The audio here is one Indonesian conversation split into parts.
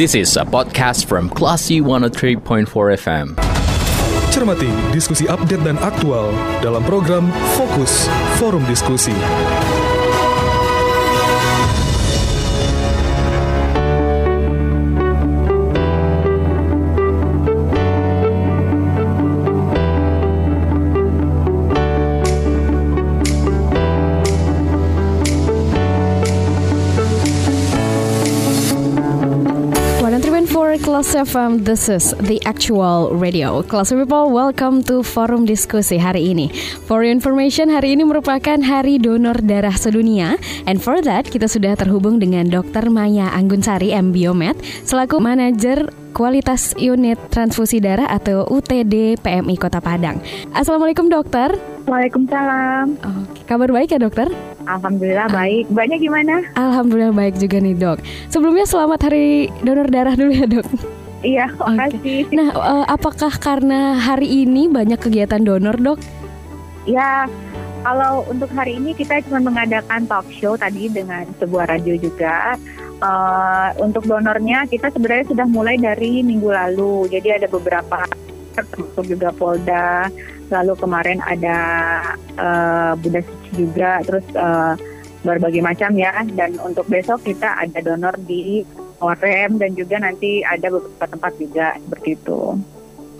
This is a podcast from Classy 103.4 FM. Cermati diskusi update dan aktual dalam program Fokus Forum Diskusi. Class FM, this is the actual radio. Class people, welcome to Forum Diskusi hari ini. For your information, hari ini merupakan Hari Donor Darah Sedunia. And for that, kita sudah terhubung dengan Dr. Maya Anggunsari, M. Biomed, selaku manajer kualitas unit transfusi darah atau UTD PMI Kota Padang. Assalamualaikum dokter. Waalaikumsalam. Oke, kabar baik ya dokter? Alhamdulillah baik. Banyak gimana? Alhamdulillah baik juga nih dok. Sebelumnya selamat Hari Donor Darah dulu ya dok. Iya, makasih. Okay. Nah, uh, apakah karena hari ini banyak kegiatan donor dok? Ya, kalau untuk hari ini kita cuma mengadakan talk show tadi dengan sebuah radio juga. Uh, untuk donornya kita sebenarnya sudah mulai dari minggu lalu. Jadi ada beberapa termasuk juga Polda. Lalu kemarin ada uh, Bunda Suci juga. Terus uh, berbagai macam ya. Dan untuk besok kita ada donor di Orem dan juga nanti ada beberapa tempat juga seperti itu.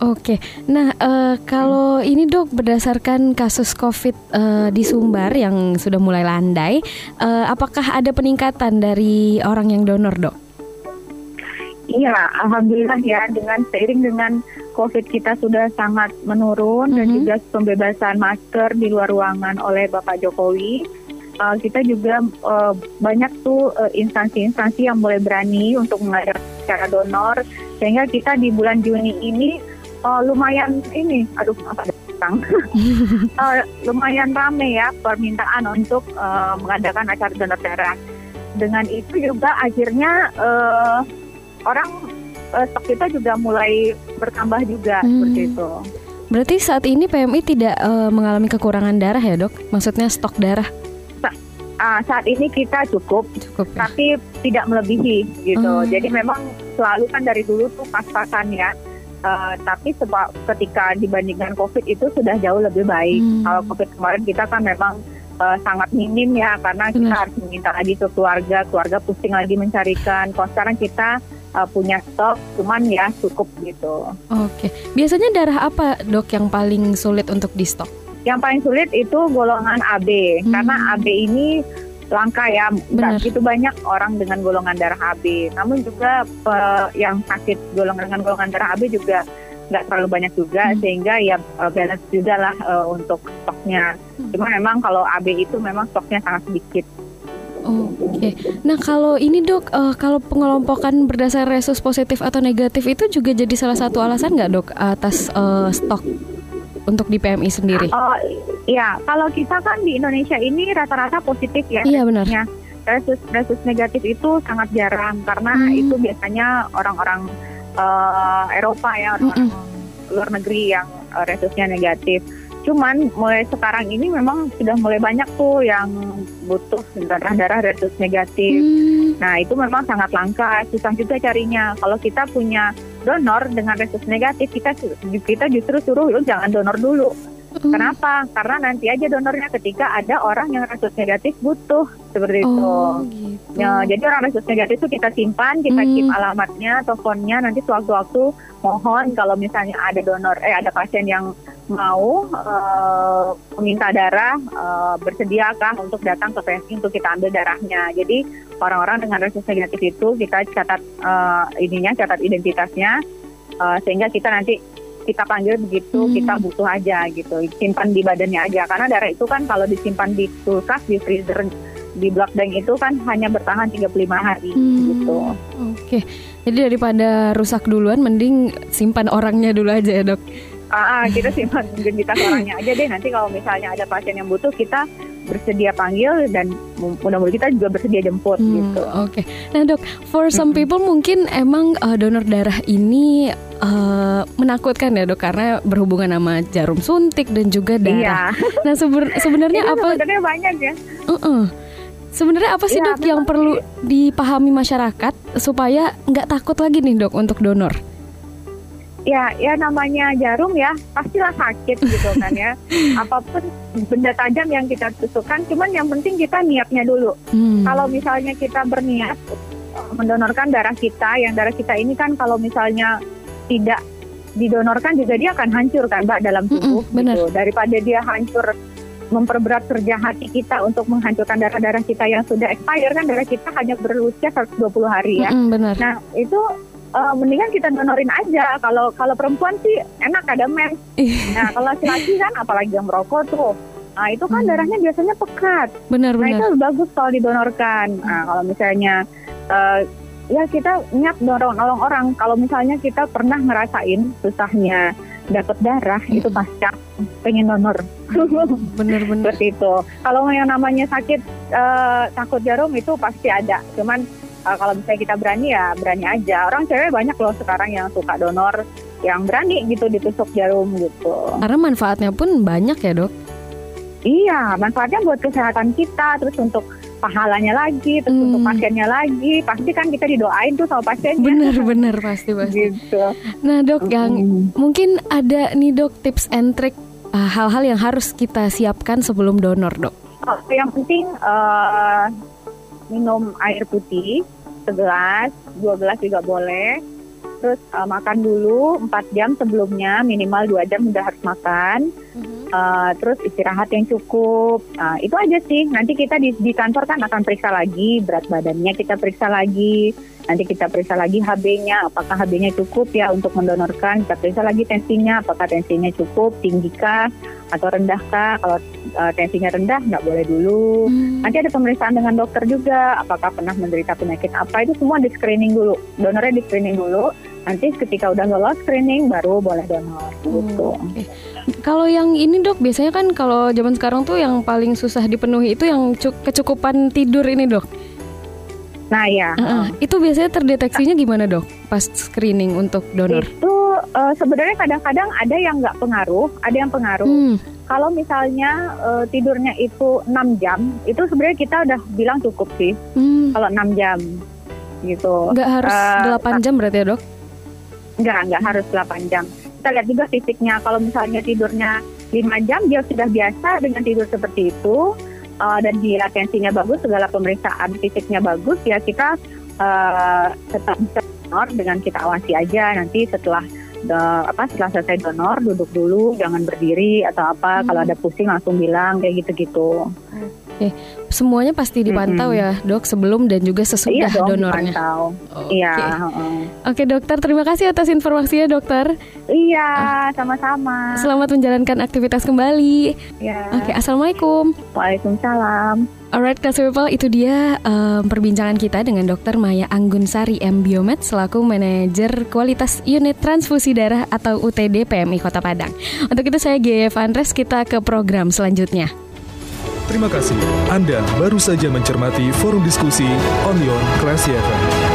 Oke, nah uh, kalau ini dok berdasarkan kasus COVID uh, di Sumbar yang sudah mulai landai, uh, apakah ada peningkatan dari orang yang donor dok? Iya, alhamdulillah ya dengan seiring dengan COVID kita sudah sangat menurun mm -hmm. dan mhm. juga pembebasan masker di luar ruangan oleh Bapak Jokowi, uh, kita juga uh, banyak tuh instansi-instansi uh, yang mulai berani untuk mengadakan cara donor sehingga kita di bulan Juni ini uh, lumayan ini, aduh apa datang, uh, lumayan rame ya permintaan untuk uh, mengadakan acara donor darah. Dengan itu juga akhirnya uh, orang uh, stok kita juga mulai bertambah juga hmm. seperti itu. Berarti saat ini PMI tidak uh, mengalami kekurangan darah ya dok? Maksudnya stok darah? Sa uh, saat ini kita cukup, cukup ya? tapi tidak melebihi gitu. Hmm. Jadi memang selalu kan dari dulu tuh pas-pasan ya Uh, tapi sebab ketika dibandingkan COVID itu sudah jauh lebih baik. Hmm. Kalau COVID kemarin kita kan memang uh, sangat minim ya karena Benar. kita harus meminta lagi ke keluarga, keluarga pusing lagi mencarikan. Kalau sekarang kita uh, punya stok, cuman ya cukup gitu. Oke, biasanya darah apa dok yang paling sulit untuk di stok? Yang paling sulit itu golongan AB hmm. karena AB ini langka ya. Tidak begitu banyak orang dengan golongan darah AB. Namun juga uh, yang sakit golongan dengan golongan darah AB juga nggak terlalu banyak juga hmm. sehingga ya uh, balance juga lah uh, untuk stoknya. Hmm. Cuma memang kalau AB itu memang stoknya sangat sedikit. Oh, Oke, okay. nah kalau ini dok, uh, kalau pengelompokan berdasar resus positif atau negatif itu juga jadi salah satu alasan nggak dok atas uh, stok untuk di PMI sendiri? Oh iya, kalau kita kan di Indonesia ini rata-rata positif ya. Iya benar. Resus resus negatif itu sangat jarang karena hmm. itu biasanya orang-orang uh, Eropa ya orang-orang mm luar negeri yang uh, resusnya negatif. Cuman mulai sekarang ini memang sudah mulai banyak tuh yang butuh darah-darah resus negatif. Hmm. Nah itu memang sangat langka, susah juga carinya. Kalau kita punya donor dengan resus negatif kita kita justru suruh lu jangan donor dulu. Mm. Kenapa? Karena nanti aja donornya ketika ada orang yang resus negatif butuh seperti oh, itu. Gitu. Ya, jadi orang resus negatif itu kita simpan, kita mm. keep alamatnya, teleponnya. Nanti sewaktu-waktu mohon kalau misalnya ada donor, eh ada pasien yang mau uh, meminta darah, uh, bersediakah untuk datang ke PSI untuk kita ambil darahnya. Jadi orang-orang dengan resus negatif itu kita catat uh, ininya, catat identitasnya, uh, sehingga kita nanti kita panggil begitu hmm. kita butuh aja gitu simpan di badannya aja karena darah itu kan kalau disimpan di kulkas di freezer di block bank itu kan hanya bertahan 35 hari hmm. gitu. Oke. Okay. Jadi daripada rusak duluan mending simpan orangnya dulu aja ya, Dok. Ah, ah kita simpan identitas orangnya aja deh nanti kalau misalnya ada pasien yang butuh kita bersedia panggil dan mudah-mudahan kita juga bersedia jemput hmm, gitu. Oke. Okay. Nah dok, for some people mungkin emang uh, donor darah ini uh, menakutkan ya dok karena berhubungan sama jarum suntik dan juga darah. Iya. Nah seben sebenarnya apa? Sebenarnya banyak ya. Uh -uh. Sebenarnya apa sih Ya, dok yang perlu dipahami masyarakat supaya nggak takut lagi nih dok untuk donor? Ya, ya namanya jarum ya, pastilah sakit gitu kan ya. Apa pun benda tajam yang kita tusukkan, cuman yang penting kita niatnya dulu. Hmm. Kalau misalnya kita berniat eh, mendonorkan darah kita, yang darah kita ini kan kalau misalnya tidak didonorkan juga dia akan hancur kan Mbak dalam tubuh. Mm-mm, benar. gitu. Daripada dia hancur memperberat kerja hati kita untuk menghancurkan darah-darah kita yang sudah expire kan darah kita hanya berusia 120 hari ya. Mm-mm, benar. Nah itu eh, mendingan kita donorin aja. Kalau kalau perempuan sih enak ada mens. Nah kalau laki-laki kan apalagi yang merokok tuh. Nah itu kan Hmm. darahnya biasanya pekat. Benar Nah itu benar. bagus kalau didonorkan. Nah kalau misalnya eh, ya kita niat dorong nolong orang. Kalau misalnya kita pernah ngerasain susahnya dapat darah itu Hmm. pasti pengen donor. Benar benar. Seperti itu. Kalau yang namanya sakit eh, takut jarum itu pasti ada. Cuman eh, kalau misalnya kita berani ya berani aja. Orang cewek banyak loh sekarang yang suka donor yang berani gitu ditusuk jarum gitu. Karena manfaatnya pun banyak ya dok. Iya, manfaatnya buat kesehatan kita, terus untuk pahalanya lagi, terus Hmm. untuk pasiennya lagi. Pasti kan kita didoain tuh sama pasiennya. Benar benar pasti pasti. Gitu. Nah dok yang Mm. mungkin ada nih dok tips and trick uh, hal-hal yang harus kita siapkan sebelum donor dok. Oh, yang penting eh, minum air putih segelas, dua gelas juga boleh. Terus eh, makan dulu 4 jam sebelumnya, minimal 2 jam udah harus makan. Eh, terus istirahat yang cukup. Nah, itu aja sih. Nanti kita di, di kantor kan akan periksa lagi berat badannya, kita periksa lagi. Nanti kita periksa lagi HB-nya, apakah HB-nya cukup ya untuk mendonorkan. Kita periksa lagi tensinya, apakah tensinya cukup, tinggikah atau rendahkah. Kalau eh, tensinya rendah nggak boleh dulu. Hmm. Nanti ada pemeriksaan dengan dokter juga, apakah pernah menderita penyakit apa itu semua di screening dulu. Donornya di screening dulu. Nanti ketika udah lolos screening baru boleh donor. Gitu. Oke. Kalau yang ini dok, biasanya kan kalau zaman sekarang tuh yang paling susah dipenuhi itu yang cu- kecukupan tidur ini dok. Nah ya. Heeh. Itu biasanya terdeteksinya gimana dok? Pas screening untuk donor. Itu eh, sebenarnya kadang-kadang ada yang nggak pengaruh, ada yang pengaruh. Hmm, Kalau misalnya eh, tidurnya itu 6 jam, itu sebenarnya kita udah bilang cukup sih. hmm. Kalau 6 jam gitu. nggak harus Eh, 8 jam berarti ya dok? Enggak, enggak harus 8 jam. Kita lihat juga fisiknya. Kalau misalnya tidurnya 5 jam, dia sudah biasa dengan tidur seperti itu. eh, dan dia tensinya bagus, segala pemeriksaan fisiknya bagus, ya kita eh, tetap bisa donor dengan kita awasi aja. Nanti setelah eh, apa setelah selesai donor, duduk dulu, jangan berdiri atau apa. Hmm. Kalau ada pusing langsung bilang kayak gitu-gitu. Semuanya pasti dipantau Mm-mm. ya dok sebelum dan juga sesudah iya dong, donornya. dipantau. Oke. Iya. Oke dokter, terima kasih atas informasinya dokter. iya, sama-sama. Selamat menjalankan aktivitas kembali. Ya. Oke, assalamualaikum. Waalaikumsalam. Alright, class people, itu dia em, perbincangan kita dengan Dr. Maya Anggunsari M. Biomed selaku manajer kualitas unit transfusi darah atau UTD PMI Kota Padang. Untuk itu saya G. Andres, kita ke program selanjutnya. Terima kasih. Anda baru saja mencermati forum diskusi Onion Classy FM.